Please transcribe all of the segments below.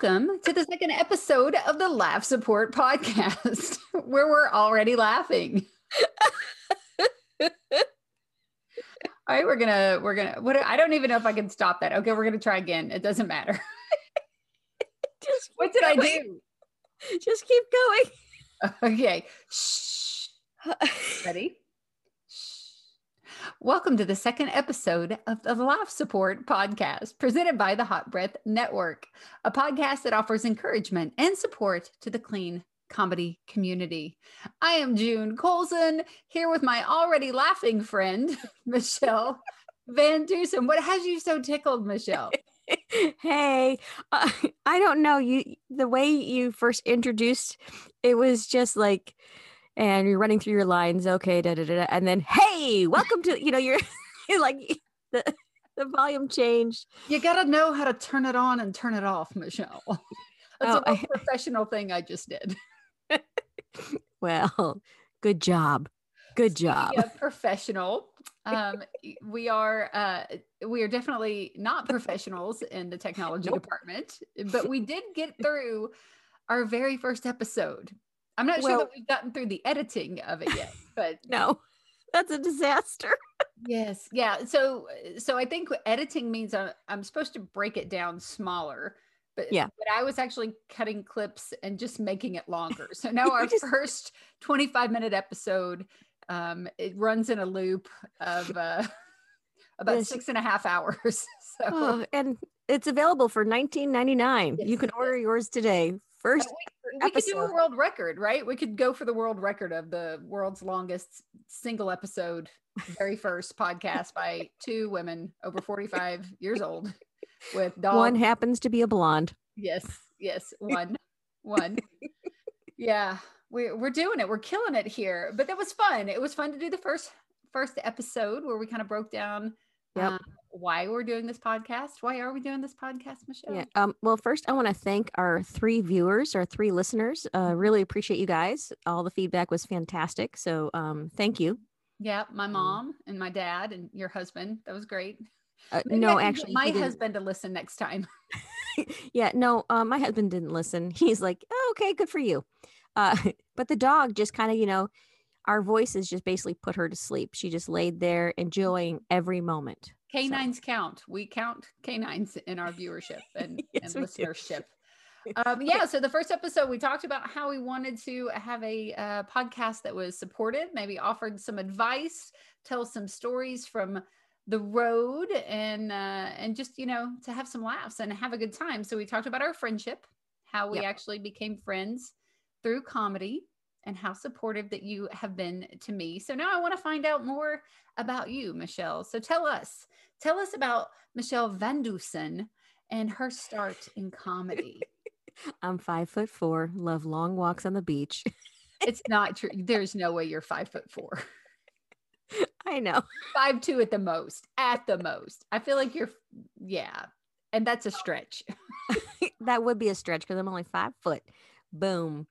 Welcome to the second episode of the Laugh Support Podcast, where we're already laughing. All right, we're gonna we're gonna what I don't even know if I can stop that. Okay, we're gonna try again. It doesn't matter. Just what did I do? Just keep going. Okay. Shh. Ready? Welcome to the second episode of the Laugh Support Podcast, presented by the Hot Breath Network, a podcast that offers encouragement and support to the clean comedy community. I am June Colson here with my already laughing friend, Michelle Van Dusen. What has you so tickled, Michelle? hey, uh, I don't know you. The way you first introduced, it was just like and you're running through your lines okay da, da, da, da and then hey welcome to you know you're, you're like the, the volume changed. You got to know how to turn it on and turn it off michelle. That's oh, a I, professional thing i just did. Well good job. Good job yeah, professional. Um, we are uh, we are definitely not professionals in the technology nope. department but we did get through our very first episode I'm not well, sure that we've gotten through the editing of it yet, but no, that's a disaster. yes. Yeah. So, so I think editing means I'm, I'm supposed to break it down smaller, but yeah, but I was actually cutting clips and just making it longer. So now our just... first 25 minute episode, um, it runs in a loop of, uh, about yes. six and a half hours. So, oh, and it's available for 19.99. Yes, you can order yours today. First we could do a world record, right? We could go for the world record of the world's longest single episode, very first podcast by two women over 45 years old with dogs. One happens to be a blonde. Yes, yes, one, one. Yeah, we're we're doing it. We're killing it here. But that was fun. It was fun to do the first first episode where we kind of broke down yep. um, why we're doing this podcast. Why are we doing this podcast, Michelle? Yeah. Um, well, first, I want to thank our three viewers, our three listeners. Uh, really appreciate you guys. All the feedback was fantastic. So um, thank you. Yeah. My um, mom and my dad and your husband. That was great. Uh, no, actually, my husband to listen next time. yeah. No, uh, my husband didn't listen. He's like, oh, okay, good for you. Uh, but the dog just kind of, you know, our voices just basically put her to sleep. She just laid there enjoying every moment. Canines so. count. We count canines in our viewership and, yes, and listenership. Um, yeah, so the first episode we talked about how we wanted to have a uh, podcast that was supported, maybe offered some advice, tell some stories from the road, and uh, and just you know to have some laughs and have a good time. So we talked about our friendship, how we yep. actually became friends through comedy, and how supportive that you have been to me. So now I want to find out more about you, Michelle. So tell us, tell us about Michelle Van Dusen and her start in comedy. I'm five foot four, love long walks on the beach. it's not true. There's no way you're five foot four. I know. Five two at the most. At the most. I feel like you're yeah. And that's a stretch. that would be a stretch because I'm only five foot. Boom.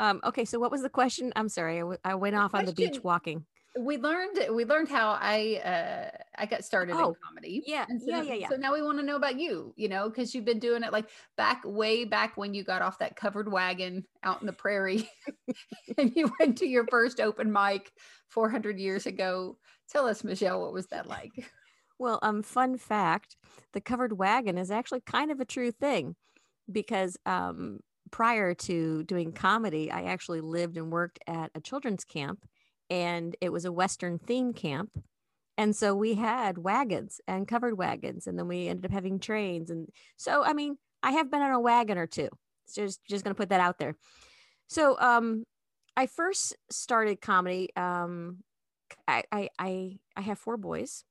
Um, okay, so what was the question? I'm sorry, I, w- I went off on the beach walking. We learned we learned how I uh, I got started oh, in comedy. Yeah, so, yeah, yeah, yeah. So now we want to know about you, you know, because you've been doing it like back way back when you got off that covered wagon out in the prairie, and you went to your first open mic 400 years ago. Tell us, Michelle, what was that like? Well, um, fun fact: the covered wagon is actually kind of a true thing because um prior to doing comedy, I actually lived and worked at a children's camp, and it was a Western theme camp. And so we had wagons and covered wagons, and then we ended up having trains. And so, I mean, I have been on a wagon or two. So just just going to put that out there. So, um, I first started comedy. Um, I, I I I have four boys,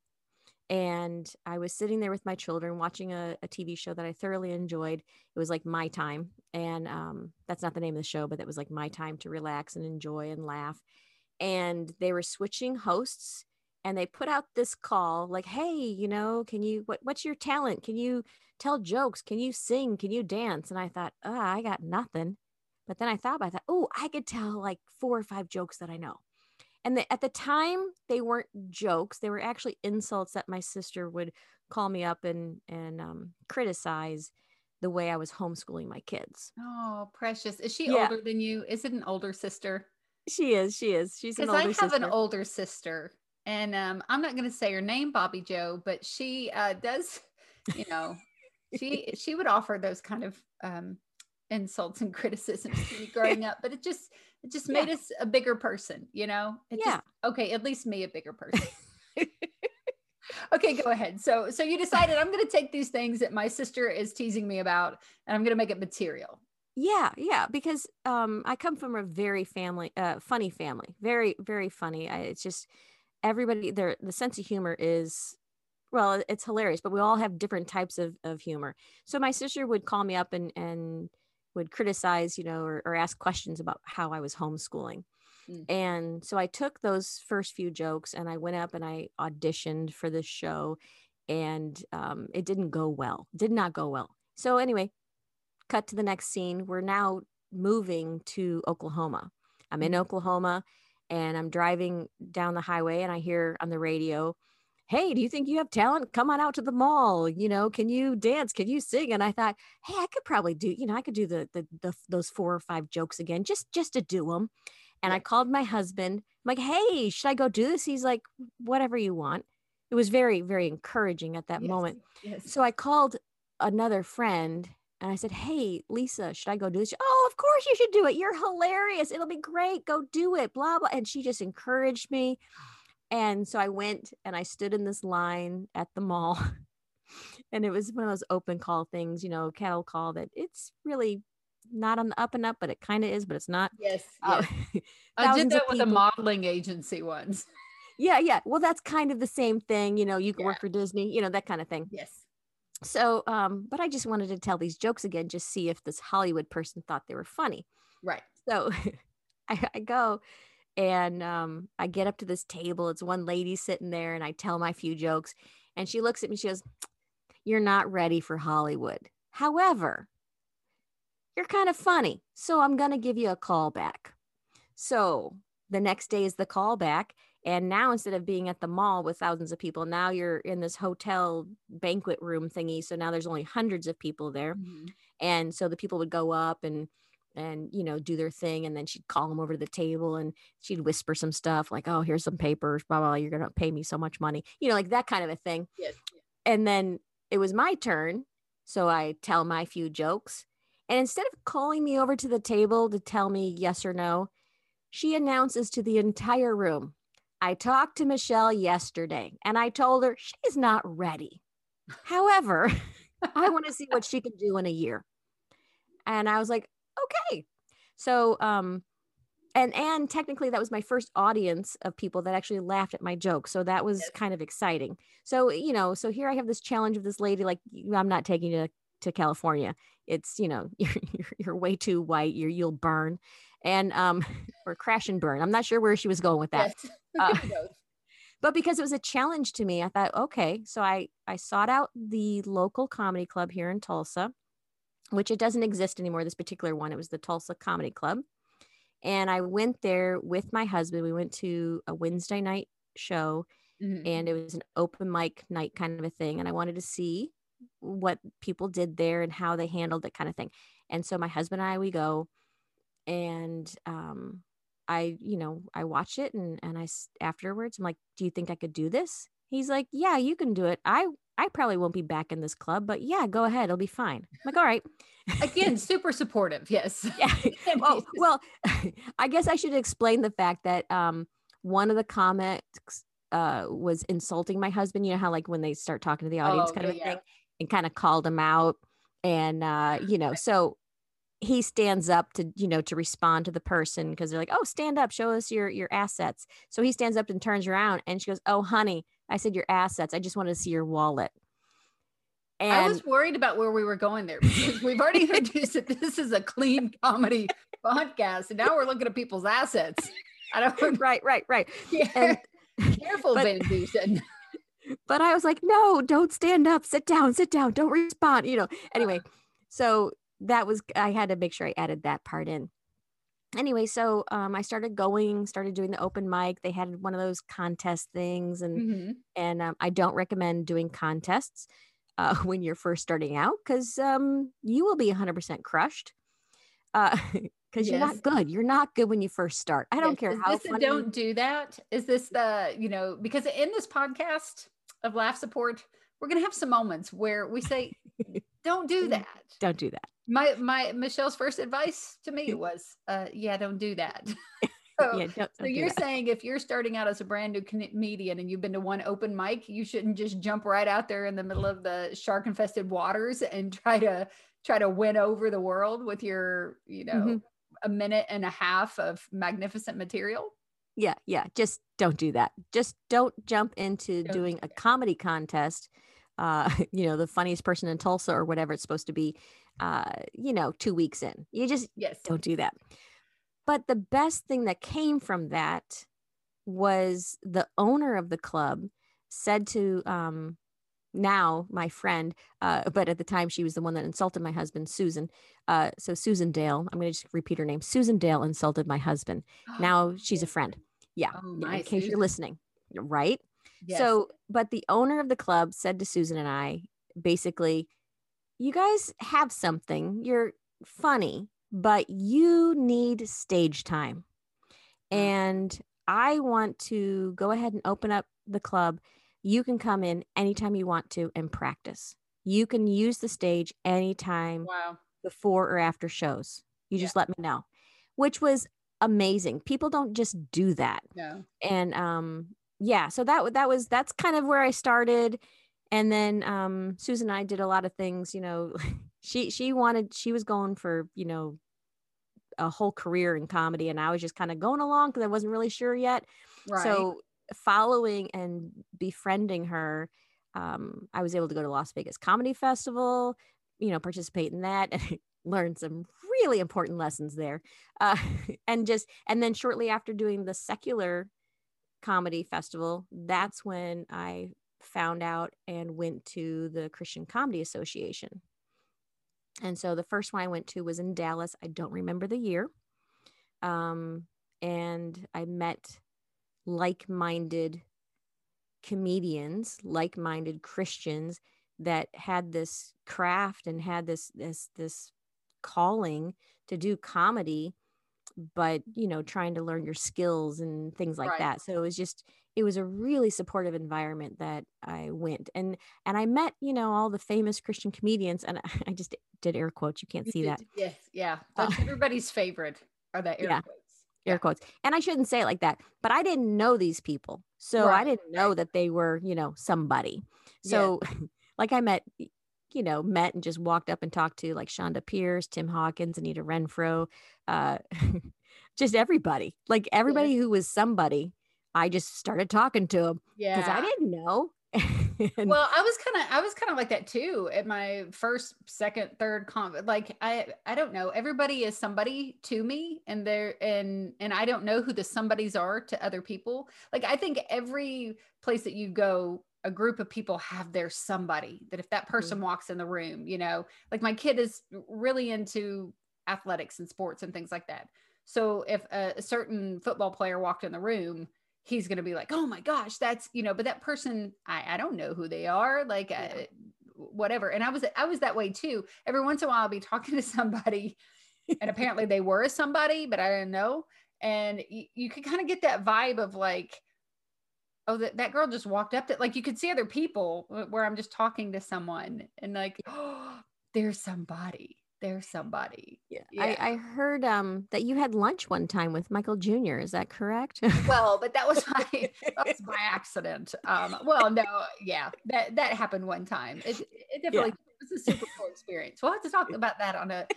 and I was sitting there with my children watching a, a, TV show that I thoroughly enjoyed. It was like my time, and um, that's not the name of the show, but it was like my time to relax and enjoy and laugh. And they were switching hosts, and they put out this call like, "Hey, you know, can you what, what's your talent? Can you tell jokes? Can you sing? Can you dance?" And I thought, "Oh, I got nothing." But then I thought about that. Oh, I could tell like four or five jokes that I know and the, at the time they weren't jokes they were actually insults that my sister would call me up and and um, criticize the way I was homeschooling my kids. Oh, precious. Is she Yeah. older than you? Is it an older sister? She is. She is. She's an Because older I have sister. an older sister, and um, I'm not going to say her name, Bobby Joe, but she uh, does, you know, she she would offer those kind of um, insults and criticisms growing up, but it just it just made us a bigger person, you know. It Yeah. Just, okay, at least me a bigger person. okay, go ahead. So so you decided I'm going to take these things that my sister is teasing me about, and I'm going to make it material. Yeah, yeah, because um, I come from a very family, uh, funny family, very, very funny. I, it's just everybody there. The sense of humor is, well, it's hilarious, but we all have different types of of humor. So my sister would call me up and and would criticize, you know, or, or ask questions about how I was homeschooling. Mm. And so I took those first few jokes and I went up and I auditioned for this show, and um, it didn't go well. Did not go well. So anyway, cut to the next scene. We're now moving to Oklahoma. I'm in Mhm. Oklahoma and I'm driving down the highway and I hear on the radio, Hey, do you think you have talent? Come on out to the mall. You know, can you dance? Can you sing? And I thought, Hey, I could probably do, you know, I could do the, the, the those four or five jokes again, just, just to do them. And I called my husband. I'm like, Hey, should I go do this? He's like, whatever you want. It was very, very encouraging at that Yes, moment. Yes. So I called another friend and I said, Hey, Lisa, should I go do this? She- Oh, of course you should do it. You're hilarious. It'll be great. Go do it. Blah, blah. And she just encouraged me. And so I went and I stood in this line at the mall. and it was one of those open call things, you know, cattle call that it's really not on the up and up, but it kind of is, but it's not. Yes. Uh, yes. I did that with a modeling agency once. yeah, yeah. Well, that's kind of the same thing. You know, you can Yeah. work for Disney, you know, that kind of thing. Yes. So, um, but I just wanted to tell these jokes again, just see if this Hollywood person thought they were funny. Right. So I, I go and um, I get up to this table. It's one lady sitting there, and I tell my few jokes. And she looks at me, she goes, You're not ready for Hollywood. However, you're kind of funny. So I'm going to give you a call back. So the next day is the call back. And now instead of being at the mall with thousands of people, now you're in this hotel banquet room thingy. So now there's only hundreds of people there Mhm. and so the people would go up and and you know do their thing and then she'd call them over to the table and she'd whisper some stuff like oh here's some papers blah blah, blah you're gonna pay me so much money you know like that kind of a thing Yes. and then it was my turn so i tell my few jokes and instead of calling me over to the table to tell me yes or no she announces to the entire room i talked to michelle yesterday and i told her she's not ready however I want to see what she can do in a year. And I was like, okay. So, um, and and technically that was my first audience of people that actually laughed at my joke. So that was Yes. kind of exciting. So, you know, so here I have this challenge of this lady, like, I'm not taking you to, to California. It's, you know, you're, you're, you're way too white. You're, you'll burn and, um, or crash and burn. I'm not sure where she was going with that Yes. Uh, but because it was a challenge to me i thought okay so i i sought out the local comedy club here in tulsa which it doesn't exist anymore this particular one it was the tulsa comedy club. And i went there with my husband we went to a wednesday night show Mhm. and it was an open mic night kind of a thing and i wanted to see what people did there and how they handled it kind of thing. And so my husband and i we go and um i you know i watch it and and I afterwards i'm like do you think i could do this? He's like yeah you can do it. I i probably won't be back in this club but yeah go ahead it'll be fine i'm like all right Again, super supportive. Yes. yeah oh well i guess i should explain the fact that um one of the comics uh was insulting my husband you know how like when they start talking to the audience Oh, kind of a yeah, yeah. thing and kind of called him out and uh you know so he stands up to you know to respond to the person because they're like oh stand up show us your your assets so he stands up and turns around and she goes oh honey i said your assets i just wanted to see your wallet and I was worried about where we were going there because we've already introduced that this is a clean comedy podcast, and now we're looking at people's assets. I don't. right right right Yeah. and Careful, but- Van Dusen. but I was like, no, don't stand up, sit down, sit down, don't respond, you know. Anyway, so that was I had to make sure I added that part in. Anyway, so um, I started going, started doing the open mic. They had one of those contest things, and Mhm. and um, I don't recommend doing contests. uh, when you're first starting out because um, you will be 100% crushed. Uh, because yes. you're not good. You're not good when you first start. I don't yes. care Is how. This don't do that. Is this the you know because in this podcast of laugh support, we're gonna have some moments where we say, "Don't do that. Don't do that." My my Michelle's first advice to me was, uh, "Yeah, don't do that." so, yeah, don't, don't so you're that. saying if you're starting out as a brand new comedian and you've been to one open mic, you shouldn't just jump right out there in the middle of the shark infested waters and try to try to win over the world with your you know mm-hmm a minute and a half of magnificent material. Yeah, yeah. Just don't do that. Just don't jump into don't doing do a comedy contest. Uh, you know, the funniest person in Tulsa or whatever it's supposed to be. Uh, you know, two weeks in, you just yes, don't do that. But the best thing that came from that was the owner of the club said to um, now my friend, uh, but at the time she was the one that insulted my husband, Susan. Uh, so Susan Dale, I'm going to just repeat her name. Susan Dale insulted my husband. now she's a friend. Yeah, oh, nice. in case you're listening, right? Yes. So, but the owner of the club said to Susan and I, basically, you guys have something. You're funny, but you need stage time, mm. and I want to go ahead and open up the club you can come in anytime you want to and practice. You can use the stage anytime wow. before or after shows. You yeah. just let me know, which was amazing. People don't just do that. No. And um yeah, so that that was that's kind of where I started and then um Susan and I did a lot of things, you know, she she wanted she was going for, you know, a whole career in comedy and I was just kind of going along cuz I wasn't really sure yet. Right. So following and befriending her, um, I was able to go to Las Vegas Comedy Festival, you know, participate in that and learn some really important lessons there. Uh, and just, and then shortly after doing the secular comedy festival, that's when I found out and went to the Christian Comedy Association. And so the first one I went to was in Dallas. I don't remember the year. Um, and I met like minded comedians, like minded Christians that had this craft and had this, this, this calling to do comedy but you know trying to learn your skills and things like right. that so it was just it was a really supportive environment that i went and and i met you know all the famous christian comedians and i just did air quotes you can't you see did, that yes yeah that's uh, everybody's favorite are the air yeah. quotes air quotes. And I shouldn't say it like that, but I didn't know these people. So right. I didn't know that they were, you know, somebody. So yeah. like I met, you know, met and just walked up and talked to like Chonda Pierce, Tim Hawkins, Anita Renfro, uh, just everybody, like everybody yeah. who was somebody. I just started talking to them because I didn't know. well, I was kind of I was kind of like that too at my first, second, third con. Like I I don't know. Everybody is somebody to me, and they're and and I don't know who the somebodies are to other people. Like I think every place that you go, a group of people have their somebody that if that person mm-hmm. walks in the room, you know, like my kid is really into athletics and sports and things like that. So if a, a certain football player walked in the room, he's going to be like, oh my gosh, that's, you know, but that person, I, I don't know who they are. Like, yeah. uh, whatever. And I was, I was that way too. Every once in a while, I'll be talking to somebody and apparently they were somebody, but I didn't know. And you, you could kind of get that vibe of like, oh, that, that girl just walked up to, like, you could see other people where I'm just talking to someone and like, oh, there's somebody there's somebody. Yeah. yeah. I, I, heard um that you had lunch one time with Michael Jr. Is that correct? well, but that was my that was by accident. Um, well, no, yeah, that that happened one time. It, it definitely yeah. was a super cool experience. We'll have to talk about that on a,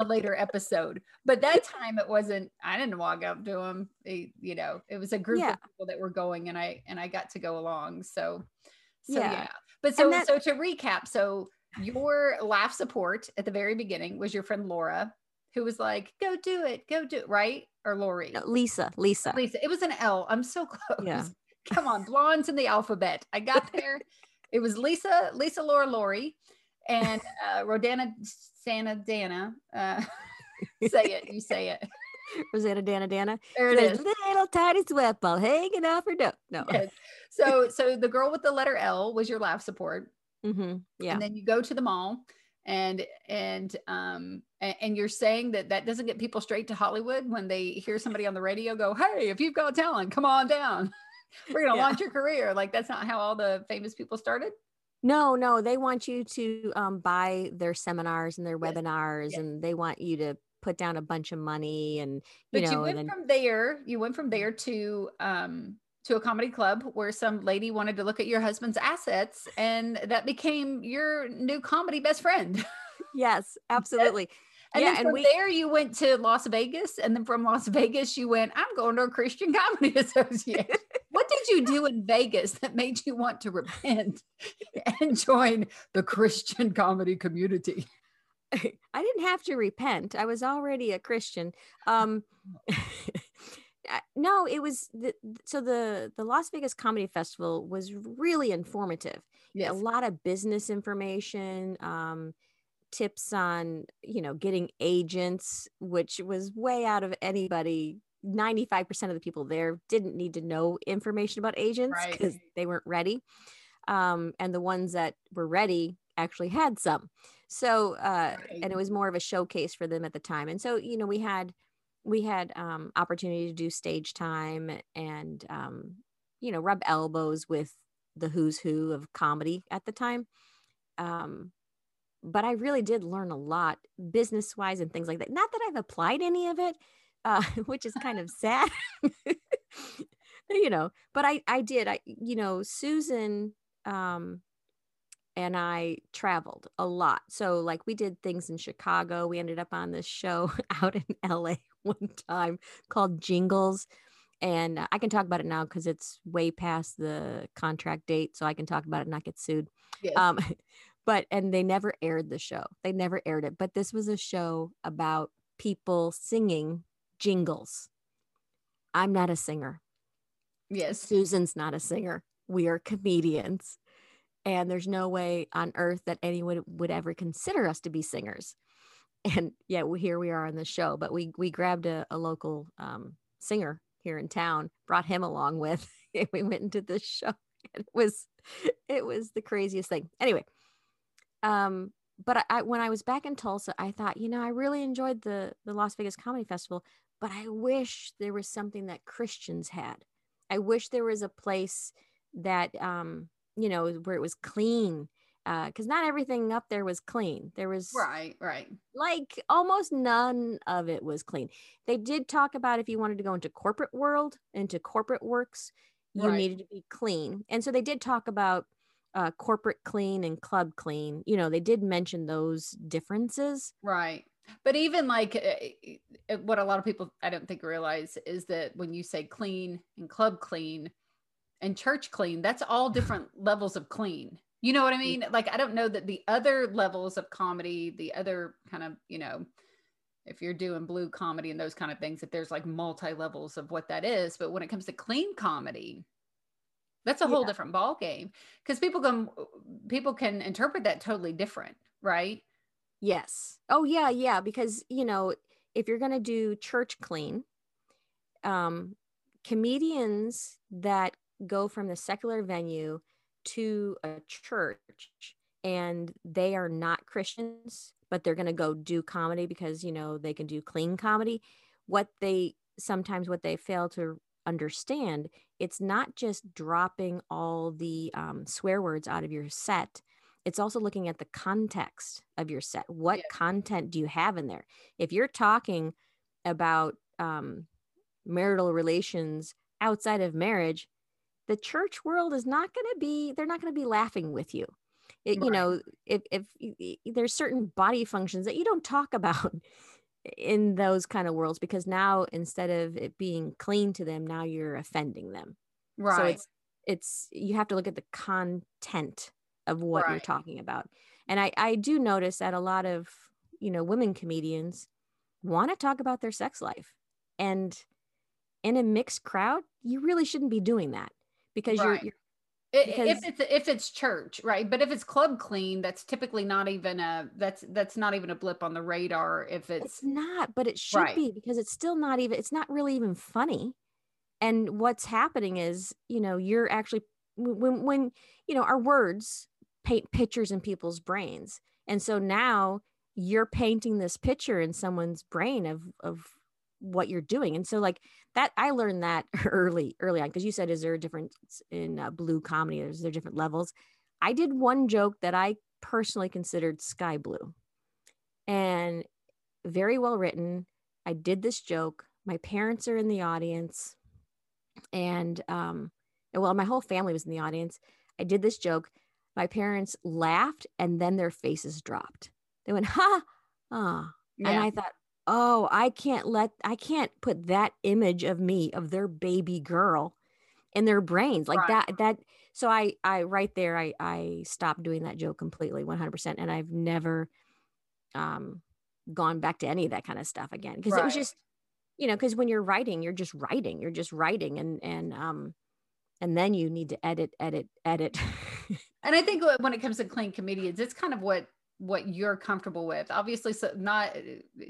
a later episode. But that time it wasn't. I didn't walk up to him. you know, it was a group yeah. of people that were going, and I and I got to go along. So, so yeah. yeah. But so that, so to recap, so your laugh support at the very beginning was your friend Laura, who was like, "Go do it, go do it," right? Or Lori? No, Lisa, Lisa, Lisa. It was an L. I'm so close. Yeah. Come on, blondes in the alphabet. I got there. it was Lisa, Lisa, Laura, Lori, and uh, Rodana, Santa, Dana. Uh, say it. You say it. Rosanna Dana Dana. There it is. Little tiny sweat ball hanging off her nose. No. Yes. So so the girl with the letter L was your laugh support. Mm-hmm. Yeah. And then you go to the mall and and um and, you're saying that that doesn't get people straight to hollywood when they hear somebody on the radio go hey if you've got talent come on down we're gonna yeah. launch your career like that's not how all the famous people started no no they want you to um, buy their seminars and their yes. webinars yes. and they want you to put down a bunch of money and you but know you went then, from there you went from there to um to a comedy club where some lady wanted to look at your husband's assets and that became your new comedy best friend. Yes, absolutely. and yeah, then from we, there you went to Las Vegas and then from Las Vegas you went I'm going to a Christian Comedy Association. what did you do in Vegas that made you want to repent and join the Christian comedy community? I didn't have to repent. I was already a Christian. Um no, it was the, so the the Las Vegas Comedy Festival was really informative. Yes. A lot of business information, um, tips on you know getting agents, which was way out of anybody. Ninety five percent of the people there didn't need to know information about agents because right. they weren't ready, um, and the ones that were ready actually had some. So, uh, right. and it was more of a showcase for them at the time. And so, you know, we had we had um, opportunity to do stage time and um, you know rub elbows with the who's who of comedy at the time um, but i really did learn a lot business wise and things like that not that i've applied any of it uh, which is kind of sad you know but i i did i you know susan um, and I traveled a lot. So, like, we did things in Chicago. We ended up on this show out in LA one time called Jingles. And I can talk about it now because it's way past the contract date. So I can talk about it and not get sued. Yes. Um, but, and they never aired the show, they never aired it. But this was a show about people singing jingles. I'm not a singer. Yes. Susan's not a singer. We are comedians. And there's no way on earth that anyone would ever consider us to be singers and yeah, we, here we are on the show. But we we grabbed a, a local um, singer here in town, brought him along with, and we went into this show. It was it was the craziest thing. Anyway, um, but I, I when I was back in Tulsa, I thought, you know, I really enjoyed the the Las Vegas Comedy Festival, but I wish there was something that Christians had. I wish there was a place that um, you know, where it was clean because uh, not everything up there was clean. There was right, right. Like almost none of it was clean. They did talk about if you wanted to go into corporate world, into corporate works, you right. needed to be clean. And so they did talk about uh, corporate clean and club clean. You know, they did mention those differences. Right. But even like uh, what a lot of people I don't think realize is that when you say clean and club clean and church clean, that's all different levels of clean. You know what I mean? Like, I don't know that the other levels of comedy, the other kind of, you know, if you're doing blue comedy and those kind of things, that there's like multi levels of what that is. But when it comes to clean comedy, that's a whole yeah. different ball game because people can people can interpret that totally different, right? Yes. Oh yeah, yeah. Because you know, if you're gonna do church clean, um, comedians that go from the secular venue to a church and they are not Christians, but they're going to go do comedy because, you know, they can do clean comedy. What they sometimes what they fail to understand, it's not just dropping all the um, swear words out of your set. It's also looking at the context of your set. What yeah. content do you have in there? If you're talking about um, marital relations outside of marriage, the church world is not going to be they're not going to be laughing with you. It, right. you know if, if, if there's certain body functions that you don't talk about in those kind of worlds because now instead of it being clean to them now you're offending them. Right. so it's it's you have to look at the content of what right. you're talking about. And i i do notice that a lot of you know women comedians want to talk about their sex life. And in a mixed crowd you really shouldn't be doing that because right. you're, you're because, if it's if it's church right but if it's club clean that's typically not even a that's that's not even a blip on the radar if it's, it's not but it should right. be because it's still not even it's not really even funny and what's happening is you know you're actually when when you know our words paint pictures in people's brains. And so now you're painting this picture in someone's brain of of what you're doing. And so like that I learned that early early on because you said is there a difference in uh, blue comedy? Is there different levels? I did one joke that I personally considered sky blue. And very well written. I did this joke. My parents are in the audience and um well my whole family was in the audience. I did this joke. My parents laughed and then their faces dropped. They went, ha, ah. Yeah. And I thought, oh, I can't let, I can't put that image of me, of their baby girl in their brains like right. that, that. So I, I, right there, I, I stopped doing that joke completely 100%. And I've never, um, gone back to any of that kind of stuff again. Cause right. it was just, you know, cause when you're writing, you're just writing, you're just writing and, and, um, and then you need to edit, edit, edit. and I think when it comes to clean comedians, it's kind of what what you're comfortable with. Obviously, so not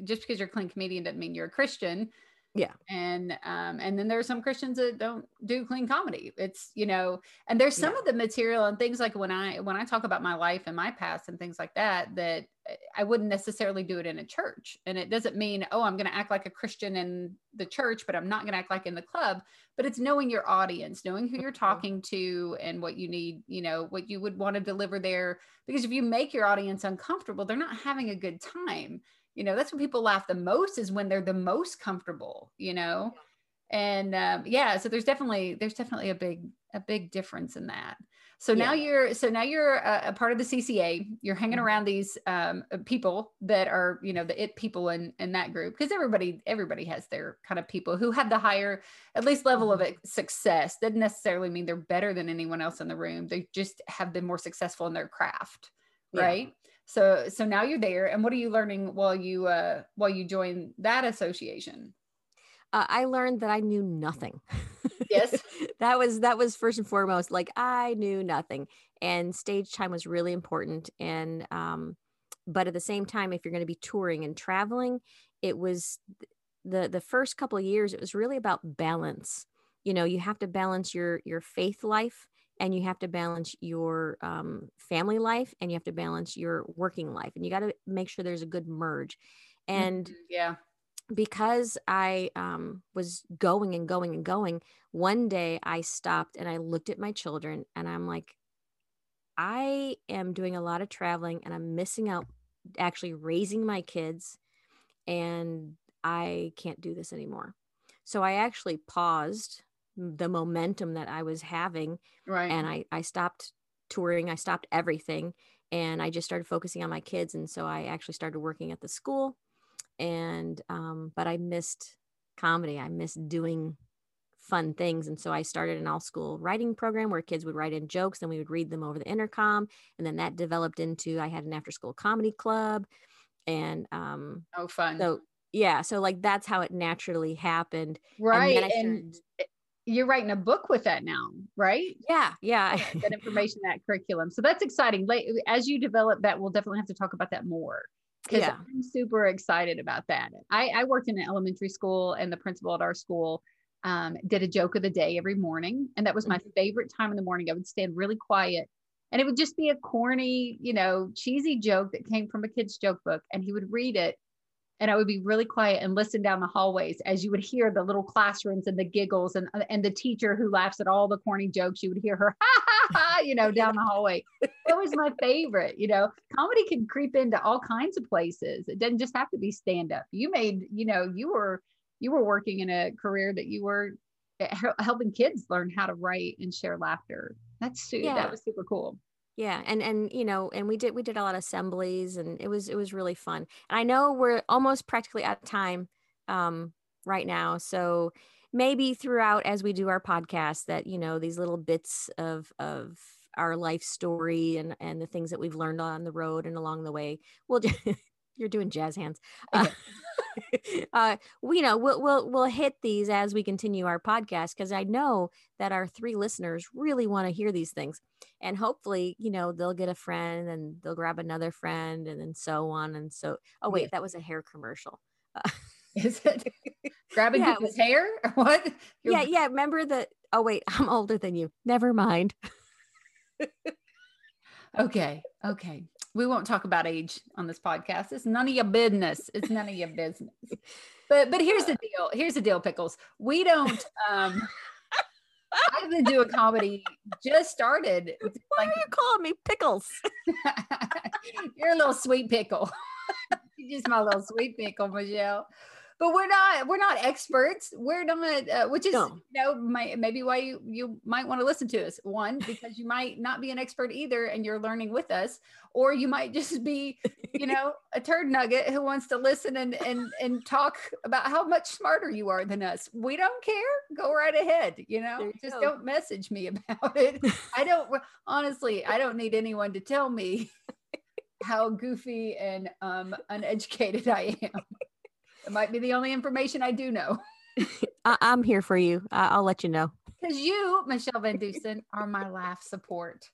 just because you're a clean comedian doesn't mean you're a Christian yeah. And um and then there are some christians that don't do clean comedy. It's you know and there's some yeah. of the material and things like when i when i talk about my life and my past and things like that that i wouldn't necessarily do it in a church. And it doesn't mean oh i'm going to act like a christian in the church but i'm not going to act like in the club. But it's knowing your audience knowing who you're talking to and what you need you know what you would want to deliver there. Because if you make your audience uncomfortable they're not having a good time you know that's when people laugh the most is when they're the most comfortable you know? And um, yeah so there's definitely there's definitely a big a big difference in that. So yeah. now you're so now you're a, a, part of the cca you're hanging mm-hmm. around these um, uh, people that are you know the it people in in that group because everybody everybody has their kind of people who have the higher at least level mm-hmm. of success. Doesn't necessarily mean they're better than anyone else in the room. They just have been more successful in their craft right? yeah so so now you're there and what are you learning while you uh while you join that association? Uh, i learned that i knew nothing. Yes. That was that was first and foremost like i knew nothing and stage time was really important and um but at the same time if you're going to be touring and traveling it was the the first couple of years it was really about balance. You know you have to balance your your faith life and you have to balance your um, family life and you have to balance your working life and you got to make sure there's a good merge and mm-hmm. yeah because i um, was going and going and going one day i stopped and i looked at my children and i'm like i am doing a lot of traveling and i'm missing out actually raising my kids and i can't do this anymore so i actually paused the momentum that I was having. Right. And I, I stopped touring, I stopped everything, and I just started focusing on my kids. And so I actually started working at the school. And, um, but I missed comedy, I missed doing fun things. And so I started an all school writing program where kids would write in jokes and we would read them over the intercom. And then that developed into I had an after school comedy club. And um oh fun. So yeah, so like that's how it naturally happened. Right. And, and you're writing a book with that now, right? Yeah, yeah. that information, that curriculum. So that's exciting. As you develop that, we'll definitely have to talk about that more because yeah. I'm super excited about that. I, I worked in an elementary school, and the principal at our school um, did a joke of the day every morning, and that was my mm-hmm. favorite time in the morning. I would stand really quiet, and it would just be a corny, you know, cheesy joke that came from a kid's joke book, and he would read it and I would be really quiet and listen down the hallways as you would hear the little classrooms and the giggles and and the teacher who laughs at all the corny jokes. You would hear her ha ha ha, you know, down the hallway. That was my favorite. You know, comedy can creep into all kinds of places. It doesn't just have to be stand up. You made, you know, you were you were working in a career that you were eh, helping kids learn how to write and share laughter. That's yeah. that was super cool yeah and and you know and we did we did a lot of assemblies and it was it was really fun. And i know we're almost practically out of time um right now so maybe throughout as we do our podcast that you know these little bits of of our life story and and the things that we've learned on the road and along the way we'll you're doing jazz hands. Uh, uh, we you know we'll, we'll we'll hit these as we continue our podcast because i know that our three listeners really want to hear these things. And hopefully you know they'll get a friend and they'll grab another friend and then so on and so oh wait yeah. that was a hair commercial. Uh, is it? Grabbing yeah, his hair? What? You're... yeah yeah remember the oh wait i'm older than you. Never mind. Okay. Okay. We won't talk about age on this podcast. It's none of your business. It's none of your business. But but here's the deal. Here's the deal, pickles. We don't um I've been doing comedy just started. Why like, are you calling me pickles? You're a little sweet pickle. You're just my little sweet pickle, Michelle but we're not we're not experts. We're not uh, which is no. you know my, maybe why you you might want to listen to us. One because you might not be an expert either and you're learning with us or you might just be you know a turd nugget who wants to listen and and and talk about how much smarter you are than us. We don't care. Go right ahead you know? You just go. don't message me about it. I don't honestly i don't need anyone to tell me how goofy and um uneducated i am it might be the only information I do know. I- am here for you. I- will let you know. Because you, Michelle Van Dusen, are my laugh support.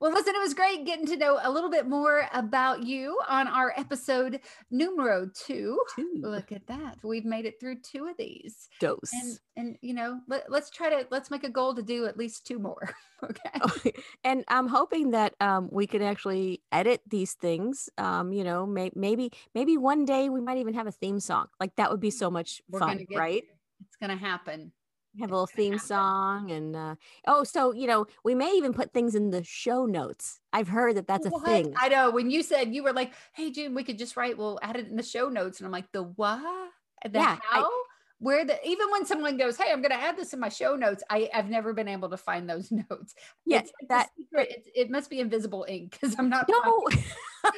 Well, listen, it was great getting to know a little bit more about you on our episode numero two. two. Look at that. We've made it through two of these. Dose. And, and you know, let, us try to, let's make a goal to do at least two more. okay. and I'm hoping that um, we could actually edit these things. Um, you know, may, maybe, maybe one day we might even have a theme song. Like that would be so much We're fun, right? It's going to happen have a little theme song and uh, oh so you know we may even put things in the show notes. I've heard that that's what? a thing. I know when you said you were like hey june we could just write we'll add it in the show notes and i'm like the what? The yeah, how? I, where the even when someone goes hey i'm going to add this in my show notes i i've never been able to find those notes. Yes yeah, that it, it must be invisible ink because i'm not no.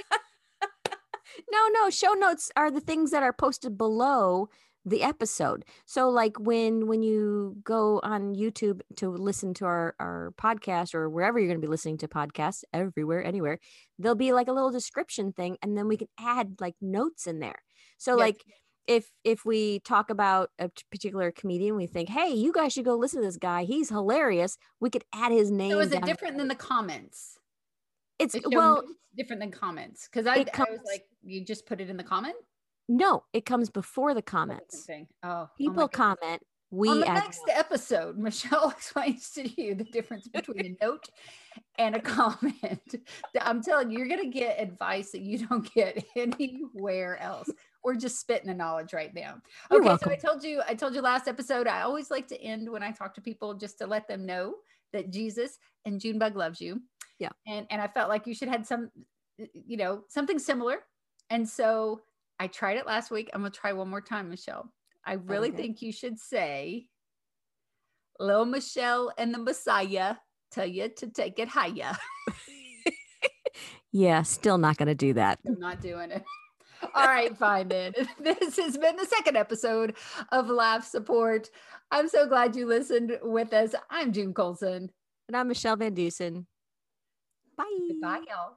no no show notes are the things that are posted below the episode. So like when when you go on youtube to listen to our our podcast or wherever you're going to be listening to podcasts everywhere anywhere there'll be like a little description thing and then we can add like notes in there. So yes. like if if we talk about a particular comedian we think hey you guys should go listen to this guy. He's hilarious. We could add his name so is it different than the comments? It's well different than comments because I, I was like you just put it in the comment no, it comes before the comments. Oh, oh People oh comment. We on the next episode, Michelle explains to you the difference between a note and a comment. I'm telling you, you're gonna get advice that you don't get anywhere else. We're just spitting the knowledge right now. Okay, so I told you, I told you last episode. I always like to end when I talk to people just to let them know that Jesus and Junebug loves you. Yeah, and and I felt like you should have some, you know, something similar. And so I tried it last week. I'm going to try one more time, Michelle. I really okay. think you should say, Little Michelle and the Messiah tell you to take it higher. yeah, still not going to do that. I'm not doing it. All right, fine then. This has been the second episode of Laugh Support. I'm so glad you listened with us. I'm June Colson. And I'm Michelle Van Dusen. Bye. Bye, y'all.